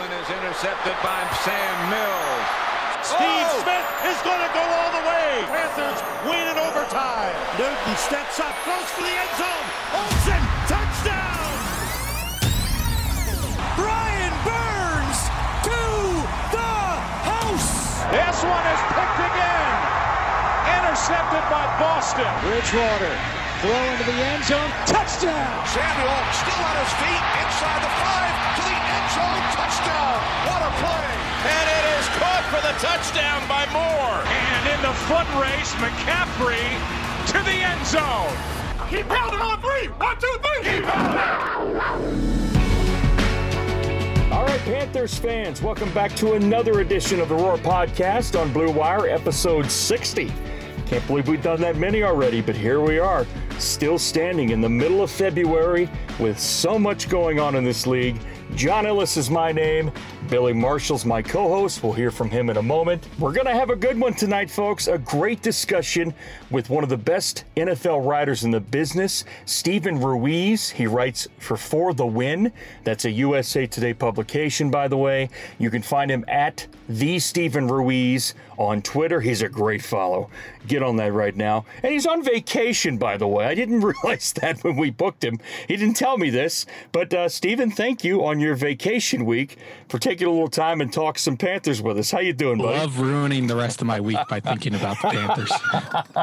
Aikman is intercepted by Sam Mills. Steve oh! Smith is going to go all the way. Panthers win in overtime. Newton steps up, goes for the end zone. Olsen, touchdown. Brian Burns to the house. This one is picked again. Intercepted by Boston. Bridgewater throw into the end zone. Touchdown. Samuel still on his feet inside the five to the end zone. Touchdown. What a play. And it is caught for the touchdown by Moore. And in the foot race, McCaffrey to the end zone. Keep pounding on three. One, two, three. Keep pounding. All right, Panthers fans, welcome back to another edition of the Roar Podcast on Blue Wire, episode 60. Can't believe we've done that many already, but here we are, still standing in the middle of February with so much going on in this league. John Ellis is my name. Billy Marshall's my co host. We'll hear from him in a moment. We're going to have a good one tonight, folks. A great discussion with one of the best NFL writers in the business, Steven Ruiz. He writes for For the Win. That's a USA Today publication, by the way. You can find him at the Steven Ruiz on Twitter. He's a great follow. Get on that right now. And he's on vacation, by the way. I didn't realize that when we booked him. He didn't tell me this. But, uh, Steven, thank you on your vacation week for taking a little time and talk some Panthers with us. How you doing, buddy? I love ruining the rest of my week by thinking about the Panthers.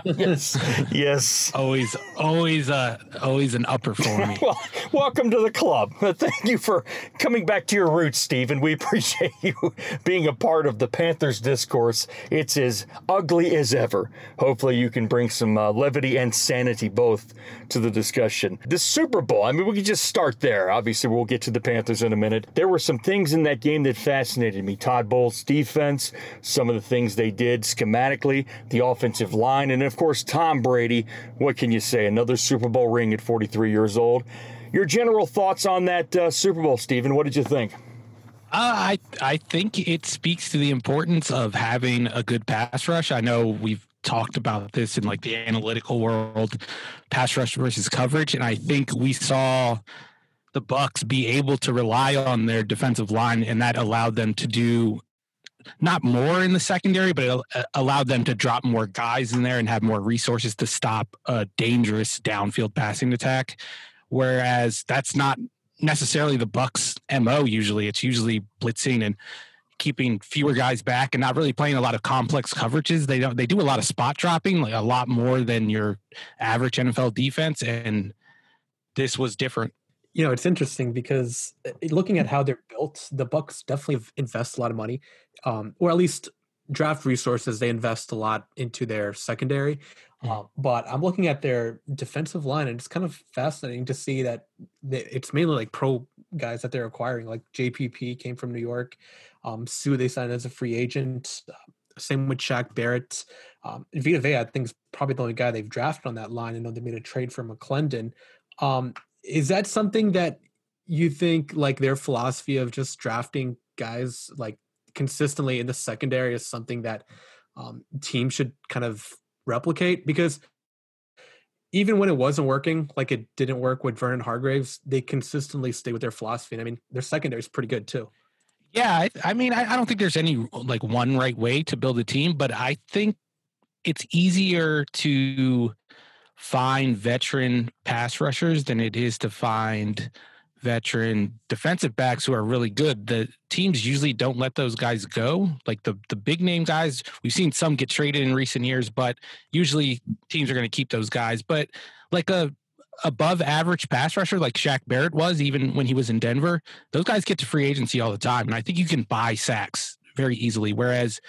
yes, yes. Always, always, uh, always an upper for me. well, welcome to the club. Thank you for coming back to your roots, Steven. We appreciate you being a part of the Panthers discourse. It's as ugly as ever. Hopefully, you can bring some uh, levity and sanity both to the discussion. The Super Bowl. I mean, we can just start there. Obviously, we'll get to the Panthers in a minute. There were some things in that game that fascinated me. Todd Bowles' defense, some of the things they did schematically, the offensive line, and of course, Tom Brady. What can you say? Another Super Bowl ring at 43 years old. Your general thoughts on that uh, Super Bowl, Steven? What did you think? Uh, I I think it speaks to the importance of having a good pass rush. I know we've talked about this in like the analytical world, pass rush versus coverage, and I think we saw the Bucs be able to rely on their defensive line, and that allowed them to do not more in the secondary, but it uh, allowed them to drop more guys in there and have more resources to stop a dangerous downfield passing attack. Whereas that's not necessarily the Bucs' mo. Usually, it's usually blitzing and keeping fewer guys back and not really playing a lot of complex coverages. They don't. They do a lot of spot dropping, like a lot more than your average NFL defense, and this was different. You know, it's interesting because uh, looking at how they're built, the Bucs definitely invest a lot of money, um, or at least draft resources, they invest a lot into their secondary. Mm-hmm. Uh, but I'm looking at their defensive line, and it's kind of fascinating to see that it's mainly like pro guys that they're acquiring. Like JPP came from New York, um, Suh they signed as a free agent. Uh, same with Shaq Barrett. Um, Vita Vea, I think, is probably the only guy they've drafted on that line. I know they made a trade for McLendon. Um, is that something that you think, like their philosophy of just drafting guys like consistently in the secondary, is something that um, teams should kind of replicate? Because even when it wasn't working, like it didn't work with Vernon Hargreaves, they consistently stay with their philosophy. And I mean, their secondary is pretty good too. Yeah, I, I mean, I, I, don't think there's any like one right way to build a team, but I think it's easier to find veteran pass rushers than it is to find veteran defensive backs who are really good. The teams usually don't let those guys go. Like the the big name guys, we've seen some get traded in recent years, but usually teams are going to keep those guys. But like a above average pass rusher like Shaq Barrett was, even when he was in Denver, those guys get to free agency all the time. And I think you can buy sacks very easily. Whereas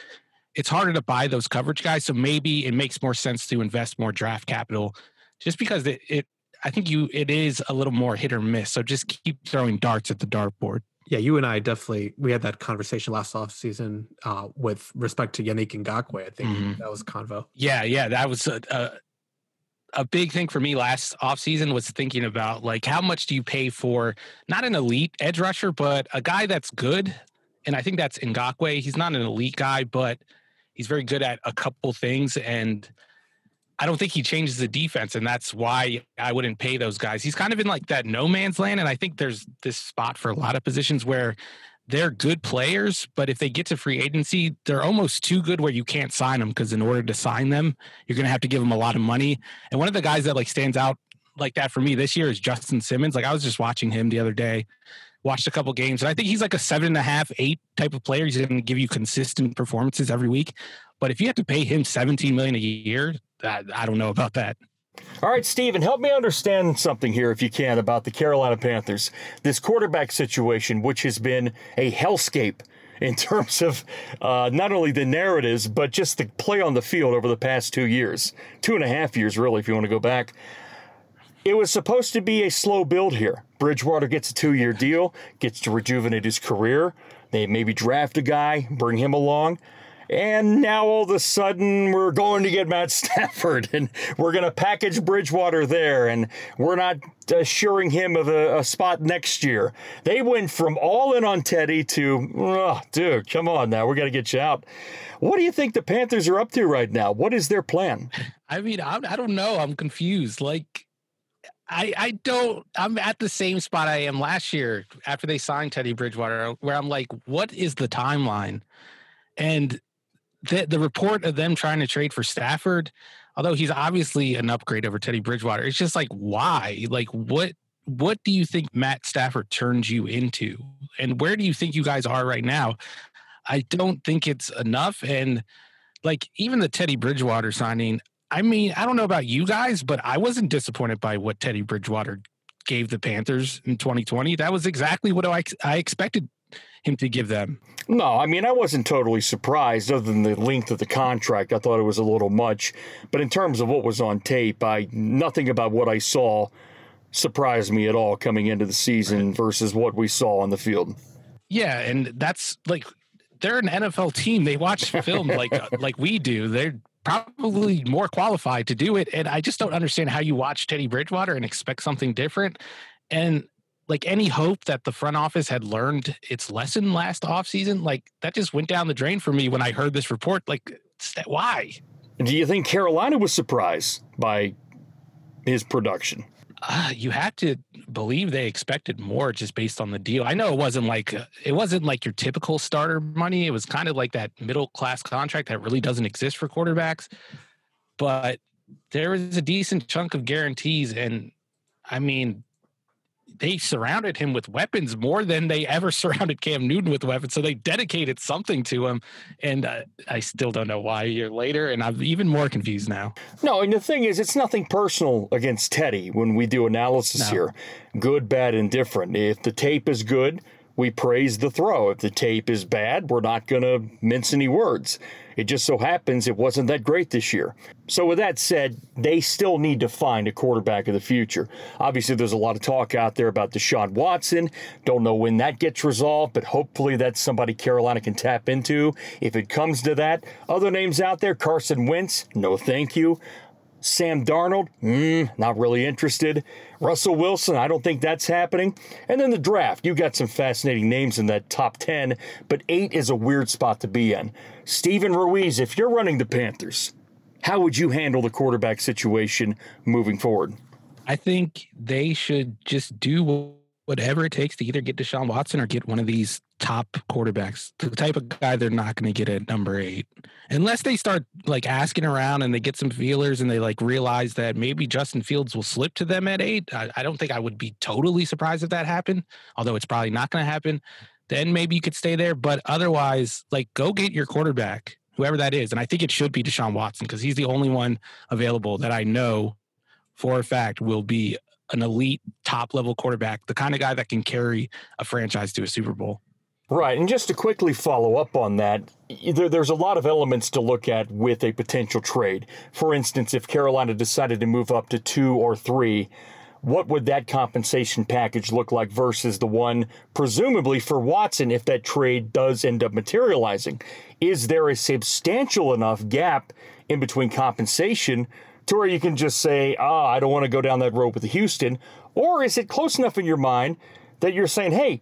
it's harder to buy those coverage guys. So maybe it makes more sense to invest more draft capital just because it, it I think you it is a little more hit or miss. So just keep throwing darts at the dartboard. Yeah, you and I definitely we had that conversation last off season uh, with respect to Yannick Ngakoue. I think mm-hmm. that was convo. Yeah, yeah, that was a, a, a big thing for me last offseason was thinking about like how much do you pay for not an elite edge rusher, but a guy that's good. And I think that's Ngakoue. He's not an elite guy, but he's very good at a couple things. And I don't think he changes the defense, and that's why I wouldn't pay those guys. He's kind of in like that no man's land, and I think there's this spot for a lot of positions where they're good players, but if they get to free agency, they're almost too good where you can't sign them because in order to sign them, you're going to have to give them a lot of money. And one of the guys that like stands out like that for me this year is Justin Simmons. Like I was just watching him the other day, watched a couple games, and I think he's like a seven and a half, eight type of player. He's going to give you consistent performances every week. But if you have to pay him 17 million a year, I, I don't know about that. All right, Steven, help me understand something here, if you can, about the Carolina Panthers. This quarterback situation, which has been a hellscape in terms of uh, not only the narratives, but just the play on the field over the past two years, two and a half years, really, if you want to go back. It was supposed to be a slow build here. Bridgewater gets a two year deal, gets to rejuvenate his career. They maybe draft a guy, bring him along. And now all of a sudden we're going to get Matt Stafford and we're going to package Bridgewater there and we're not assuring him of a, a, spot next year. They went from all in on Teddy to, oh, dude, come on now, we got to get you out. What do you think the Panthers are up to right now? What is their plan? I mean, I, I don't know. I'm confused. Like, I, I don't I'm at the same spot I am last year after they signed Teddy Bridgewater where I'm like what is the timeline and the, the report of them trying to trade for Stafford, although he's obviously an upgrade over Teddy Bridgewater, it's just like why? Like what what do you think Matt Stafford turns you into? And where do you think you guys are right now? I don't think it's enough. And like even the Teddy Bridgewater signing, I mean, I don't know about you guys, but I wasn't disappointed by what Teddy Bridgewater gave the Panthers in 2020. That was exactly what I, I expected him to give them. No, I mean, I wasn't totally surprised other than the length of the contract. I thought it was a little much. But in terms of what was on tape, I nothing about what I saw surprised me at all coming into the season versus what we saw on the field. Yeah, and that's like they're an NFL team. They watch film like like we do. They're probably more qualified to do it. And I just don't understand how you watch Teddy Bridgewater and expect something different. And like any hope that the front office had learned its lesson last offseason, like that just went down the drain for me when I heard this report. Like, why? Do you think Carolina was surprised by his production? Uh, you have to believe they expected more just based on the deal. I know it wasn't like uh, it wasn't like your typical starter money. It was kind of like that middle class contract that really doesn't exist for quarterbacks. But there was a decent chunk of guarantees, and I mean, they surrounded him with weapons more than they ever surrounded Cam Newton with weapons. So they dedicated something to him, and uh, I still don't know why a year later, and I'm even more confused now. No, and the thing is, it's nothing personal against Teddy when we do analysis no. here. Good, bad, and different. If the tape is good, we praise the throw. If the tape is bad, we're not going to mince any words. It just so happens it wasn't that great this year. So, with that said, they still need to find a quarterback of the future. Obviously, there's a lot of talk out there about Deshaun Watson. Don't know when that gets resolved, but hopefully that's somebody Carolina can tap into if it comes to that. Other names out there Carson Wentz, no thank you. Sam Darnold, mm, not really interested. Russell Wilson, I don't think that's happening. And then the draft, you got some fascinating names in that top 10, but eight is a weird spot to be in. Steven Ruiz, if you're running the Panthers, how would you handle the quarterback situation moving forward? I think they should just do whatever it takes to either get Deshaun Watson or get one of these top quarterbacks, the type of guy they're not going to get at number eight, unless they start like asking around and they get some feelers and they like realize that maybe Justin Fields will slip to them at eight. I, I don't think I would be totally surprised if that happened, although it's probably not going to happen. Then maybe you could stay there, but otherwise, like go get your quarterback, whoever that is, and I think it should be Deshaun Watson because he's the only one available that I know for a fact will be an elite top level quarterback, the kind of guy that can carry a franchise to a Super Bowl. Right. And just to quickly follow up on that, there, there's a lot of elements to look at with a potential trade. For instance, if Carolina decided to move up to two or three, what would that compensation package look like versus the one, presumably for Watson, if that trade does end up materializing? Is there a substantial enough gap in between compensation to where you can just say, ah, I don't want to go down that road with Houston? Or is it close enough in your mind that you're saying, hey,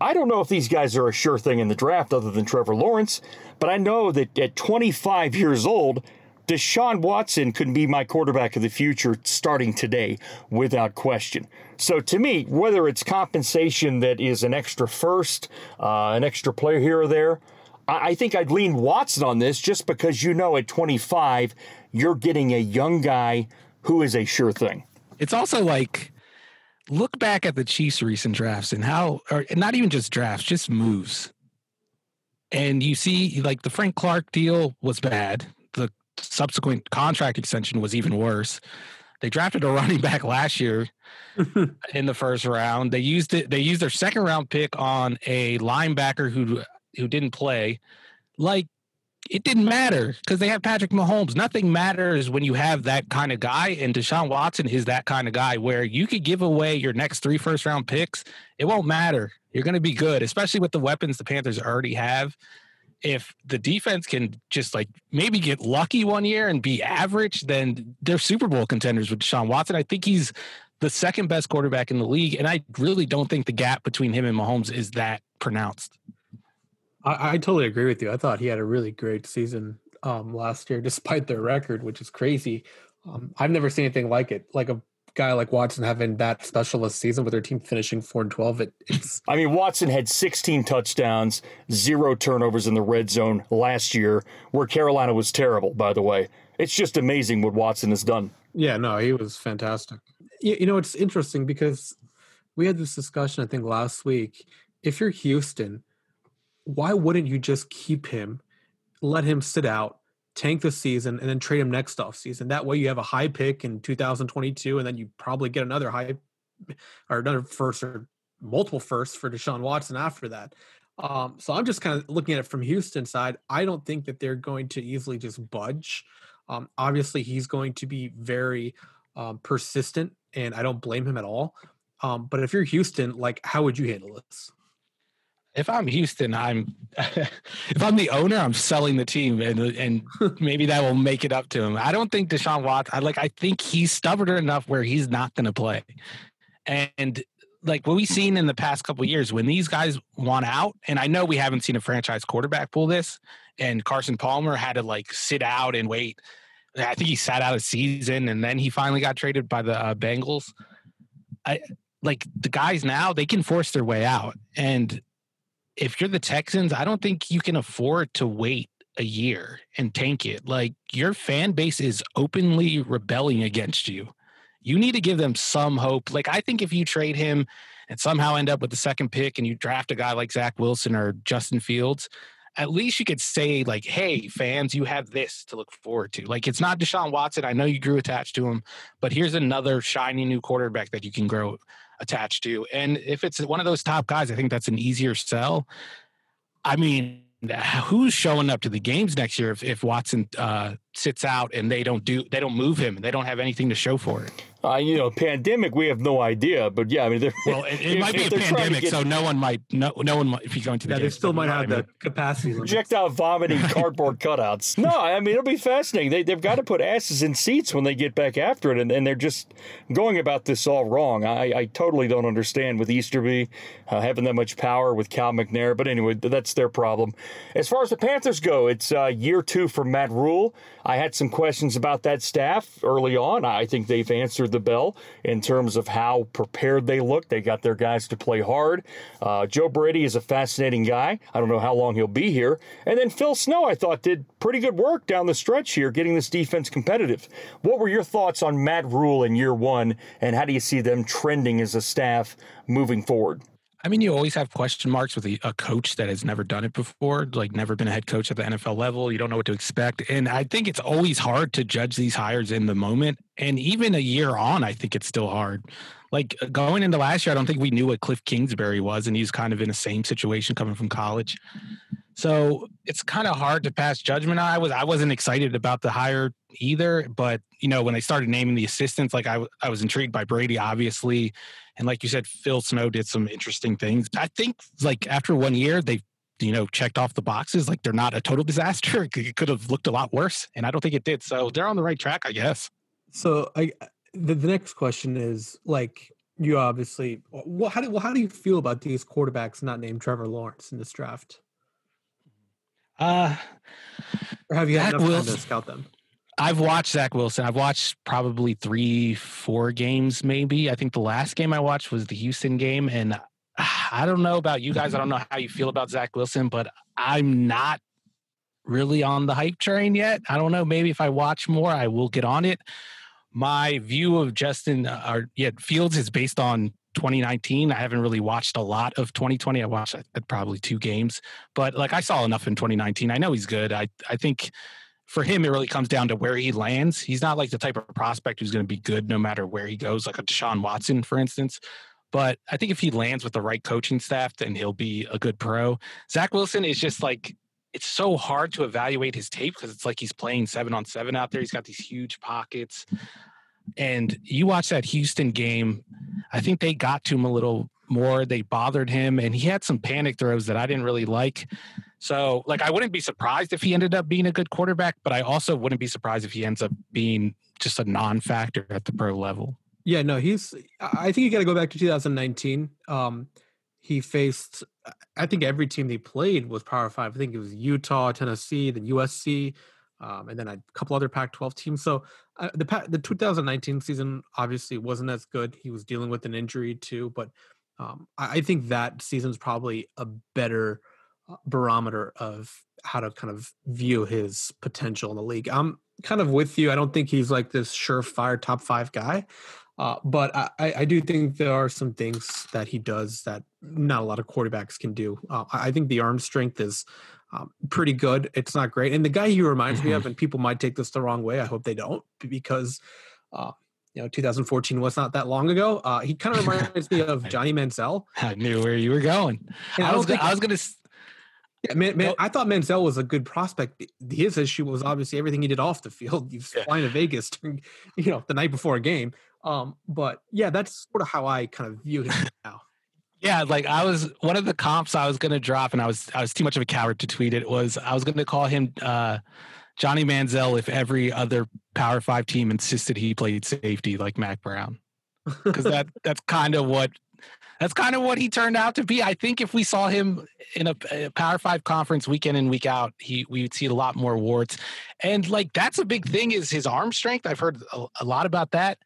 I don't know if these guys are a sure thing in the draft other than Trevor Lawrence, but I know that at 25 years old, Deshaun Watson could be my quarterback of the future starting today without question. So to me, whether it's compensation that is an extra first, uh, an extra player here or there, I think I'd lean Watson on this just because you know at 25 you're getting a young guy who is a sure thing. It's also like look back at the Chiefs' recent drafts and how, or not even just drafts, just moves. And you see, like the Frank Clark deal was bad. Subsequent contract extension was even worse. They drafted a running back last year in the first round. They used it. They used their second round pick on a linebacker who who didn't play. Like it didn't matter because they have Patrick Mahomes. Nothing matters when you have that kind of guy, and Deshaun Watson is that kind of guy where you could give away your next three first round picks. It won't matter. You're going to be good, especially with the weapons the Panthers already have. If the defense can just like maybe get lucky one year and be average, then they're Super Bowl contenders with Deshaun Watson. I think he's the second best quarterback in the league, and I really don't think the gap between him and Mahomes is that pronounced. I, I totally agree with you. I thought he had a really great season um, last year, despite their record, which is crazy. Um, I've never seen anything like it. Like a guy like Watson having that specialist season with their team finishing four and twelve. It, it's. I mean, Watson had 16 touchdowns, zero turnovers in the red zone last year, where Carolina was terrible. By the way, it's just amazing what Watson has done. Yeah, no, he was fantastic. You, you know, it's interesting because we had this discussion I think last week. If you're Houston why wouldn't you just keep him, let him sit out, tank the season, and then trade him next off season? That way you have a high pick in 2022, and then you probably get another high or another first or multiple firsts for Deshaun Watson after that. Um, so I'm just kind of looking at it from Houston side. I don't think that they're going to easily just budge. Um, obviously, he's going to be very um, persistent, and I don't blame him at all. Um, but if you're Houston, like, how would you handle this? If I'm Houston, I'm if I'm the owner, I'm selling the team, and and maybe that will make it up to him. I don't think Deshaun Watson. I like. I think he's stubborn enough where he's not going to play, and like what we've seen in the past couple years, when these guys want out, and I know we haven't seen a franchise quarterback pull this, and Carson Palmer had to like sit out and wait. I think he sat out a season, and then he finally got traded by the uh, Bengals. I like the guys now; they can force their way out, and if you're the Texans, I don't think you can afford to wait a year and tank it. Like your fan base is openly rebelling against you. You need to give them some hope. Like I think if you trade him and somehow end up with the second pick and you draft a guy like Zach Wilson or Justin Fields, at least you could say like, "Hey, fans, you have this to look forward to." Like it's not Deshaun Watson. I know you grew attached to him, but here's another shiny new quarterback that you can grow attached to. And if it's one of those top guys, I think that's an easier sell. I mean, who's showing up to the games next year if, if Watson uh, sits out and they don't do they don't move him and they don't have anything to show for it? Uh, you know, pandemic, we have no idea, but yeah, I mean, well, it, it if, might be a pandemic, get, so no one might, no, no one might, if you're going to the yeah, they still might have the capacity. Projectile vomiting cardboard cutouts. No, I mean, it'll be fascinating. They, they've got to put asses in seats when they get back after it, and, and they're just going about this all wrong. I, I totally don't understand with Easterby uh, having that much power with Cal McNair, but anyway, that's their problem. As far as the Panthers go, it's uh, year two for Matt Rhule. I had some questions about that staff early on. I think they've answered the bell in terms of how prepared they look. They got their guys to play hard. Uh, Joe Brady is a fascinating guy. I don't know how long he'll be here. And then Phil Snow, I thought, did pretty good work down the stretch here, getting this defense competitive. What were your thoughts on Matt Rhule in year one, and how do you see them trending as a staff moving forward? I mean, you always have question marks with a, a, coach that has never done it before, like never been a head coach at the NFL level. You don't know what to expect. And I think it's always hard to judge these hires in the moment. And even a year on, I think it's still hard. Like uh, going into last year, I don't think we knew what Cliff Kingsbury was, and he's kind of in the same situation coming from college. So it's kind of hard to pass judgment. I was I wasn't excited about the hire either, but you know when they started naming the assistants, like I I was intrigued by Brady, obviously, and like you said, Phil Snow did some interesting things. I think like after one year, they you know checked off the boxes. Like they're not a total disaster. It could have looked a lot worse, and I don't think it did. So they're on the right track, I guess. So I the, the next question is like you obviously well how do well, how do you feel about these quarterbacks not named Trevor Lawrence in this draft? Uh, or have you had enough Wilson, time to scout them? I've watched Zach Wilson. I've watched probably three, four games, maybe. I think the last game I watched was the Houston game, and I don't know about you guys. I don't know how you feel about Zach Wilson, but I'm not really on the hype train yet. I don't know. Maybe if I watch more, I will get on it. My view of Justin uh, or yeah, Fields is based on 2019. I haven't really watched a lot of 2020. I watched probably two games, but like I saw enough in 2019. I know he's good. I I think for him it really comes down to where he lands. He's not like the type of prospect who's going to be good no matter where he goes, like a Deshaun Watson, for instance. But I think if he lands with the right coaching staff, then he'll be a good pro. Zach Wilson is just like it's so hard to evaluate his tape because it's like he's playing seven on seven out there. He's got these huge pockets. And you watch that Houston game, I think they got to him a little more. They bothered him, and he had some panic throws that I didn't really like. So, like, I wouldn't be surprised if he ended up being a good quarterback, but I also wouldn't be surprised if he ends up being just a non factor at the pro level. Yeah, no, he's, I think you got to go back to 2019. Um, he faced, I think every team they played was Power Five. I think it was Utah, Tennessee, then USC um, and then a couple other Pac-12 teams. So uh, the the 2019 season obviously wasn't as good. He was dealing with an injury too, but um, I, I, think that season's probably a better uh, barometer of how to kind of view his potential in the league. I'm kind of with you. I don't think he's like this surefire top five guy. Uh, but I, I, do think there are some things that he does that not a lot of quarterbacks can do. Uh, I think the arm strength is um, pretty good. It's not great. And the guy he reminds mm-hmm. me of, mm-hmm. and people might take this the wrong way. I hope they don't, because uh, you know 2014 was not that long ago. Uh, he kind of reminds me of Johnny Manziel. I knew where you were going. I, I was I was gonna. Yeah, man, man, I thought Manziel was a good prospect. His issue was obviously everything he did off the field. He's yeah. flying to Vegas, during, you know, the night before a game. Um, but yeah, that's sort of how I kind of view him now. Yeah, like I was one of the comps I was gonna drop, and I was I was too much of a coward to tweet it. Was I was gonna call him uh, Johnny Manziel if every other Power Five team insisted he played safety like Mac Brown, because that that's kind of what that's kind of what he turned out to be. I think if we saw him in a, a, Power Five conference week in and week out, he we would see a lot more warts. And like that's a big thing is his arm strength. I've heard a, a lot about that.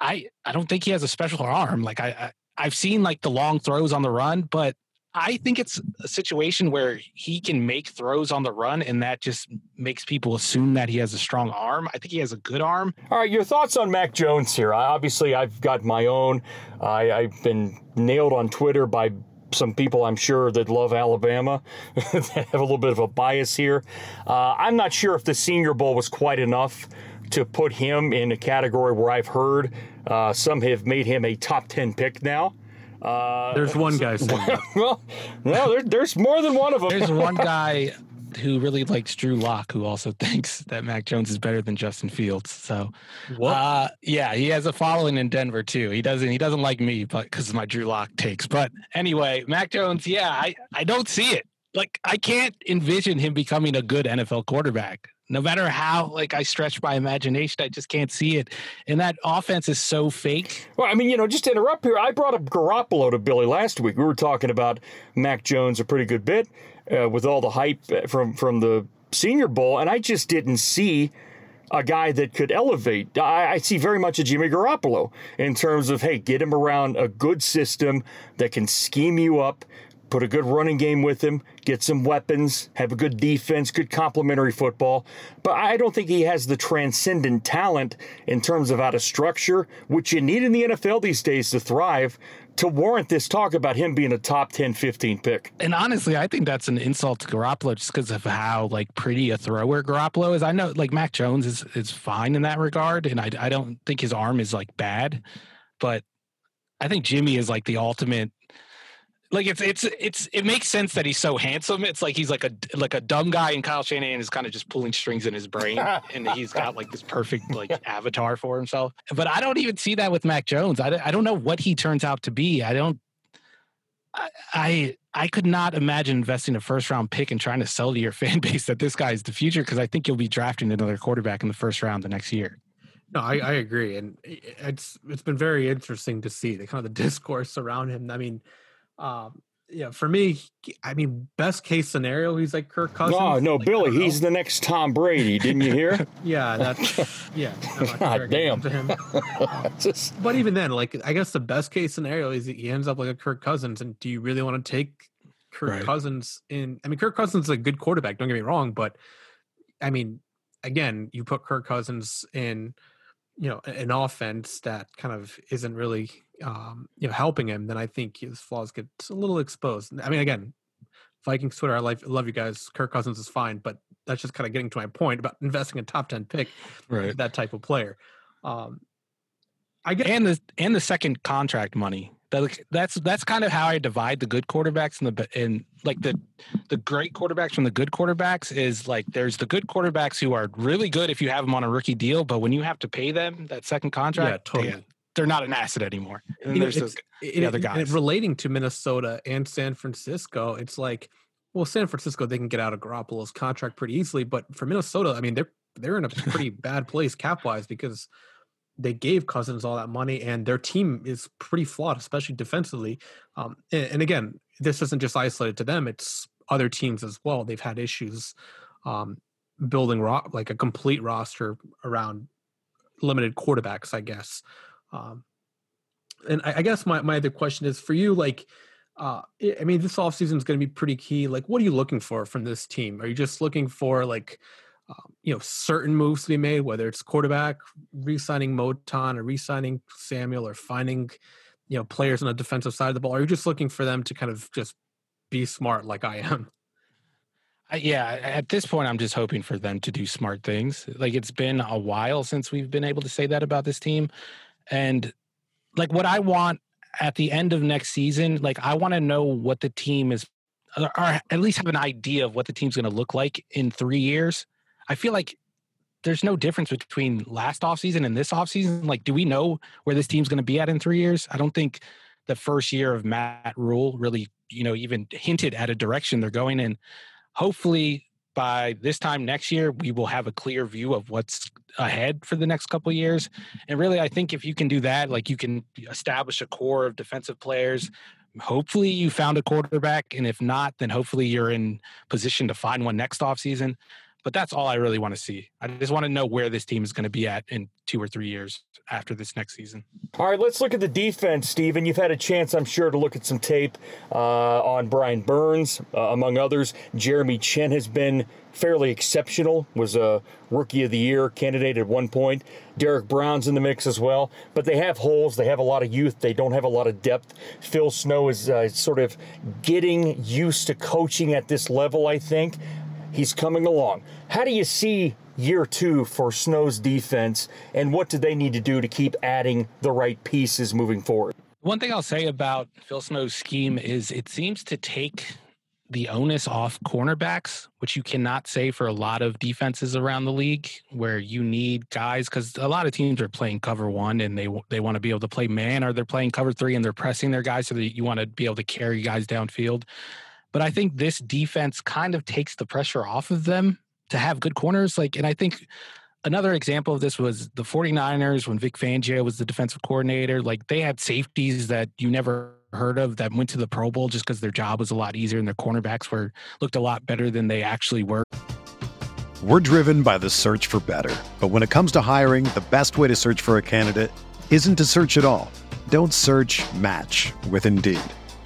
I I don't think he has a special arm. Like I, I've seen like the long throws on the run, but I think it's a situation where he can make throws on the run, and that just makes people assume that he has a strong arm. I think he has a good arm. All right, your thoughts on Mac Jones here? Obviously, I've got my own. I, I've been nailed on Twitter by some people I'm sure that love Alabama that have a little bit of a bias here. Uh, I'm not sure if the Senior Bowl was quite enough to put him in a category where I've heard uh, some have made him a top 10 pick now. Uh, there's one guy saying well, no, there, there's more than one of them. There's one guy who really likes Drew Lock, who also thinks that Mac Jones is better than Justin Fields. So, uh, yeah, he has a following in Denver too. He doesn't he doesn't like me, but because of my Drew Lock takes. But anyway, Mac Jones, yeah, I I don't see it. Like I can't envision him becoming a good NFL quarterback. No matter how like I stretch my imagination, I just can't see it. And that offense is so fake. Well, I mean, you know, just to interrupt here, I brought up Garoppolo to Billy last week. We were talking about Mac Jones a pretty good bit uh, with all the hype from from the Senior Bowl, and I just didn't see a guy that could elevate. I, I, see very much a Jimmy Garoppolo in terms of hey, get him around a good system that can scheme you up, put a good running game with him, get some weapons, have a good defense, good complementary football. But I don't think he has the transcendent talent in terms of out of structure, which you need in the NFL these days to thrive. To warrant this talk about him being a top 10, 15 pick. And honestly, I think that's an insult to Garoppolo just because of how like pretty a thrower Garoppolo is. I know like Mac Jones is, is fine in that regard. And I, I don't think his arm is like bad, but I think Jimmy is like the ultimate like it's it's it's it makes sense that he's so handsome. It's like he's like a like a dumb guy, and Kyle Shanahan is kind of just pulling strings in his brain, and he's got like this perfect like avatar for himself. But I don't even see that with Mac Jones. I, I don't know what he turns out to be. I don't. I, I I could not imagine investing a first round pick and trying to sell to your fan base that this guy is the future because I think you'll be drafting another quarterback in the first round the next year. No, I, I agree, and eh, it's it's been very interesting to see the kind of the discourse around him. I mean, um, yeah, for me, I mean, best case scenario, he's like Kirk Cousins. Oh no, like, Billy, he's the next Tom Brady. Didn't you hear? yeah, that's yeah. God damn. To him. Um, Just... But even then, like, I guess the best case scenario is he ends up like a Kirk Cousins. And do you really want to take Kirk right. Cousins in? I mean, Kirk Cousins is a good quarterback. Don't get me wrong, but I mean, again, you put Kirk Cousins in, you know, an offense that kind of isn't really um, you know, helping him, then I think his flaws get a little exposed. I mean, again, Vikings Twitter, I love, love you guys. Kirk Cousins is fine, but that's just kind of getting to my point about investing a top ten pick, right? That type of player. Um, I guess, and the and the second contract money. That, that's that's kind of how I divide the good quarterbacks and the and like the the great quarterbacks from the good quarterbacks is like there's the good quarterbacks who are really good if you have them on a rookie deal, but when you have to pay them that second contract, yeah, totally they're not an asset anymore. And you know, there's the other guys. relating to Minnesota and San Francisco, it's like, well, San Francisco they can get out of Garoppolo's contract pretty easily, but for Minnesota, I mean, they're they're in a pretty bad place cap wise because they gave Cousins all that money, and their team is pretty flawed, especially defensively. Um, and, and, again, this isn't just isolated to them; it's other teams as well. They've had issues um, building ro- like a complete roster around limited quarterbacks, I guess. Um, and I, I, guess my, my other question is for you, like, uh, I mean, this offseason is going to be pretty key. Like, what are you looking for from this team? Are you just looking for like, um, you know, certain moves to be made, whether it's quarterback, re-signing Moton, or re-signing Samuel, or finding, you know, players on the defensive side of the ball? Or are you just looking for them to kind of just be smart, like I am? yeah, at this point, I'm just hoping for them to do smart things. Like it's been a while since we've been able to say that about this team. And like what I want at the end of next season, like I want to know what the team is, or at least have an idea of what the team's going to look like in three years. I feel like there's no difference between last offseason and this offseason. Like, do we know where this team's going to be at in three years? I don't think the first year of Matt Rhule really, you know, even hinted at a direction they're going in. Hopefully, by this time next year, we will have a clear view of what's ahead for the next couple years. And really, I think if you can do that, like you can establish a core of defensive players. Hopefully, you found a quarterback, and if not, then hopefully you're in position to find one next offseason. But that's all I really want to see. I just want to know where this team is going to be at in two or three years after this next season. All right, let's look at the defense, Steven. You've had a chance, I'm sure, to look at some tape uh, on Brian Burns, uh, among others. Jeremy Chinn has been fairly exceptional, was a rookie of the year candidate at one point. Derrick Brown's in the mix as well, but they have holes. They have a lot of youth. They don't have a lot of depth. Phil Snow is uh, sort of getting used to coaching at this level, I think. He's coming along. How do you see year two for Snow's defense, and what do they need to do to keep adding the right pieces moving forward? One thing I'll say about Phil Snow's scheme is it seems to take the onus off cornerbacks, which you cannot say for a lot of defenses around the league, where you need guys because a lot of teams are playing cover one and they they want to be able to play man, or they're playing cover three and they're pressing their guys so that you want to be able to carry guys downfield. But I think this defense kind of takes the pressure off of them to have good corners. Like, and I think another example of this was the 49ers when Vic Fangio was the defensive coordinator. Like, they had safeties that you never heard of that went to the Pro Bowl just because their job was a lot easier and their cornerbacks were looked a lot better than they actually were. We're driven by the search for better. But when it comes to hiring, the best way to search for a candidate isn't to search at all. Don't search match with Indeed.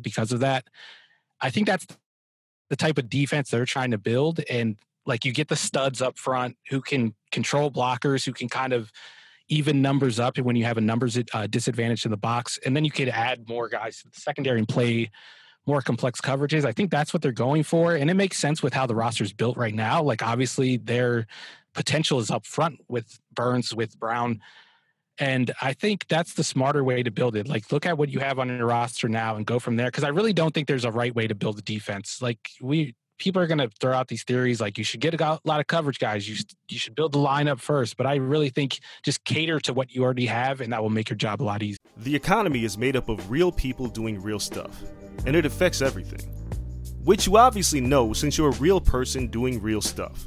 because of that. I think that's the type of defense they're trying to build. And like you get the studs up front who can control blockers, who can kind of even numbers up when you have a numbers uh, disadvantage in the box. And then you could add more guys to the secondary and play more complex coverages. I think that's what they're going for. And it makes sense with how the roster is built right now. Like obviously their potential is up front with Burns, with Brown. And I think that's the smarter way to build it. Like, look at what you have on your roster now and go from there. Because I really don't think there's a right way to build a defense. Like, we people are going to throw out these theories like you should get a lot of coverage guys. You you should build the lineup first. But I really think just cater to what you already have, and that will make your job a lot easier. The economy is made up of real people doing real stuff, and it affects everything, which you obviously know since you're a real person doing real stuff.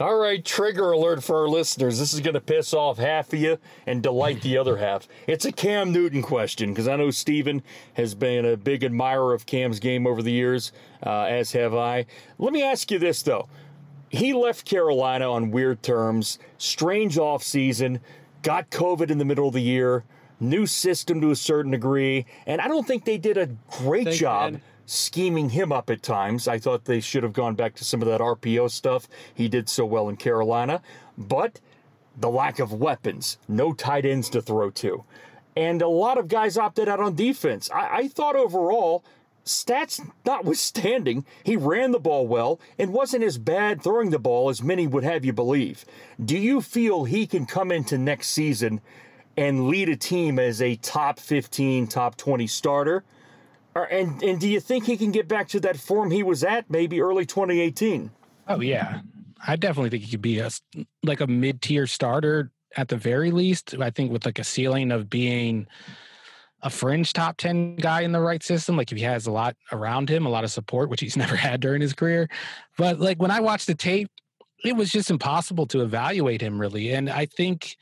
All right, trigger alert for our listeners. This is going to piss off half of you and delight the other half. It's a Cam Newton question because I know Steven has been a big admirer of Cam's game over the years, uh, as have I. Let me ask you this, though. He left Carolina on weird terms, strange offseason, got COVID in the middle of the year, new system to a certain degree, and I don't think they did a great Thank job scheming him up at times. I thought they should have gone back to some of that RPO stuff he did so well in Carolina, but the lack of weapons, no tight ends to throw to. And a lot of guys opted out on defense. I, I thought overall, stats notwithstanding, he ran the ball well and wasn't as bad throwing the ball as many would have you believe. Do you feel he can come into next season and lead a team as a top 15, top 20 starter? Uh, and and do you think he can get back to that form he was at maybe early 2018? Oh yeah, I definitely think he could be a like a mid tier starter at the very least. I think with like a ceiling of being a fringe top 10 guy in the right system like if he has a lot around him a lot of support which he's never had during his career but like when i watched the tape it was just impossible to evaluate him really and i think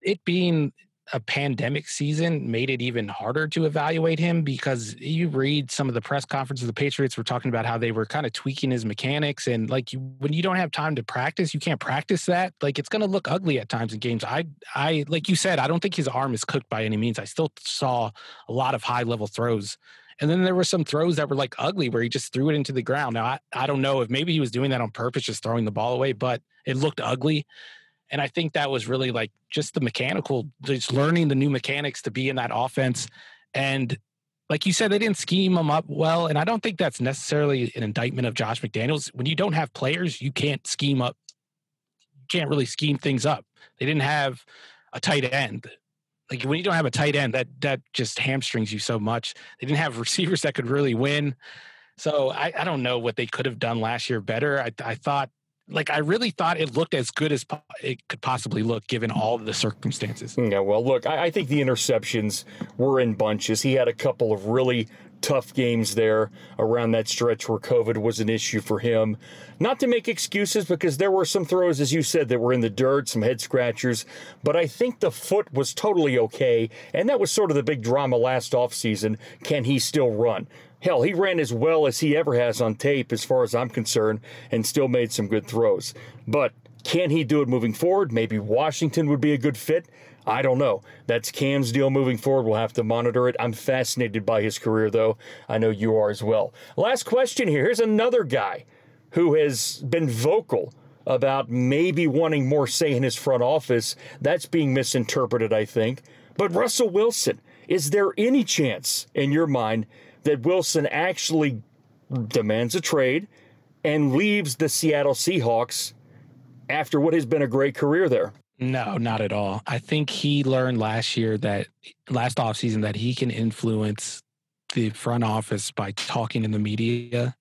it being a pandemic season made it even harder to evaluate him because you read some of the press conferences the Patriots were talking about how they were kind of tweaking his mechanics and like you, when you don't have time to practice you can't practice that. Like it's going to look ugly at times in games. I I like you said I don't think his arm is cooked by any means. I still saw a lot of high level throws. And then there were some throws that were like ugly where he just threw it into the ground. Now I, I don't know if maybe he was doing that on purpose just throwing the ball away but it looked ugly And I think that was really like just the mechanical, just learning the new mechanics to be in that offense. And like you said, they didn't scheme them up well. And I don't think that's necessarily an indictment of Josh McDaniels. When you don't have players, you can't scheme up, you can't really scheme things up. They didn't have a tight end. Like when you don't have a tight end, that that just hamstrings you so much. They didn't have receivers that could really win. So I, I don't know what they could have done last year better. I, I thought like I really thought it looked as good as po- it could possibly look given all the circumstances. Yeah, well, look, I, I, think the interceptions were in bunches. He had a couple of really tough games there around that stretch where COVID was an issue for him. Not to make excuses because there were some throws, as you said, that were in the dirt, some head scratchers, but I think the foot was totally okay. And that was sort of the big drama last offseason. Can he still run? Hell, he ran as well as he ever has on tape, as far as I'm concerned, and still made some good throws. But can he do it moving forward? Maybe Washington would be a good fit. I don't know. That's Cam's deal moving forward. We'll have to monitor it. I'm fascinated by his career, though. I know you are as well. Last question here. Here's another guy who has been vocal about maybe wanting more say in his front office. That's being misinterpreted, I think. But Russell Wilson, is there any chance in your mind that Wilson actually demands a trade and leaves the Seattle Seahawks after what has been a great career there. No, not at all. I think he learned last year that last offseason that he can influence the front office by talking in the media.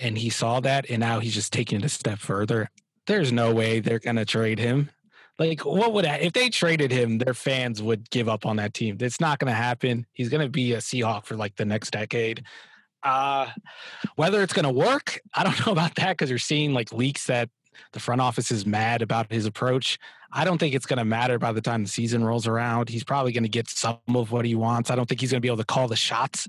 And he saw that and now he's just taking it a step further. There's no way they're gonna trade him. Like, what would if they traded him? Their fans would give up on that team. It's not going to happen. He's going to be a Seahawk for like the next decade. Uh, whether it's going to work, I don't know about that because you're seeing like leaks that the front office is mad about his approach. I don't think it's going to matter by the time the season rolls around. He's probably going to get some of what he wants. I don't think he's going to be able to call the shots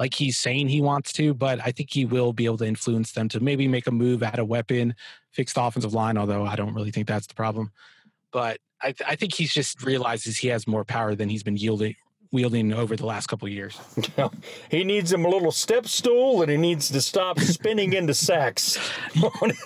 like he's saying he wants to, but I think he will be able to influence them to maybe make a move, add a weapon, fix the offensive line, although I don't really think that's the problem but I, th- I, think he's just realizes he has more power than he's been yielding wielding over the last couple years. he needs him a little step stool, and he needs to stop spinning into sacks.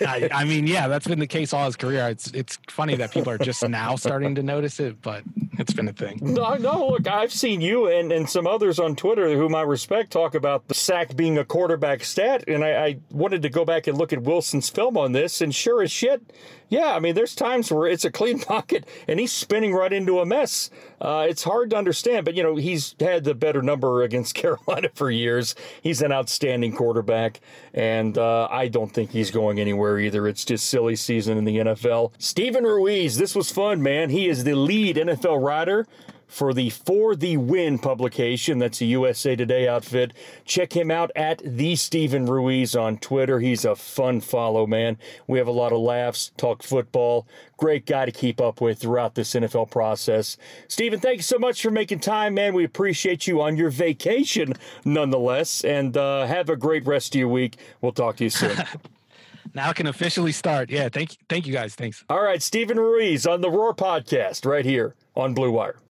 I, I, mean, yeah, that's been the case all his career. It's it's funny that people are just now starting to notice it, but it's been a thing. No, no, look, I've seen you and, and some others on Twitter whom I respect talk about the sack being a quarterback stat, and I, I wanted to go back and look at Wilson's film on this, and sure as shit, yeah, I mean, there's times where it's a clean pocket and he's spinning right into a mess. Uh, it's hard to understand, but you know, he's had the better number against Carolina for years. He's an outstanding quarterback, and uh, I don't think he's going anywhere either. It's just silly season in the NFL. Steven Ruiz, this was fun, man. He is the lead NFL rider for the For the Win publication. That's a USA Today outfit. Check him out at the Steven Ruiz on Twitter. He's a fun follow, man. We have a lot of laughs, talk football. Great guy to keep up with throughout this NFL process. Steven, thank you so much for making time, man. We appreciate you on your vacation nonetheless. And uh, have a great rest of your week. We'll talk to you soon. now I can officially start. Yeah, thank you, thank you guys. Thanks. All right, Steven Ruiz on the Roar podcast right here on Blue Wire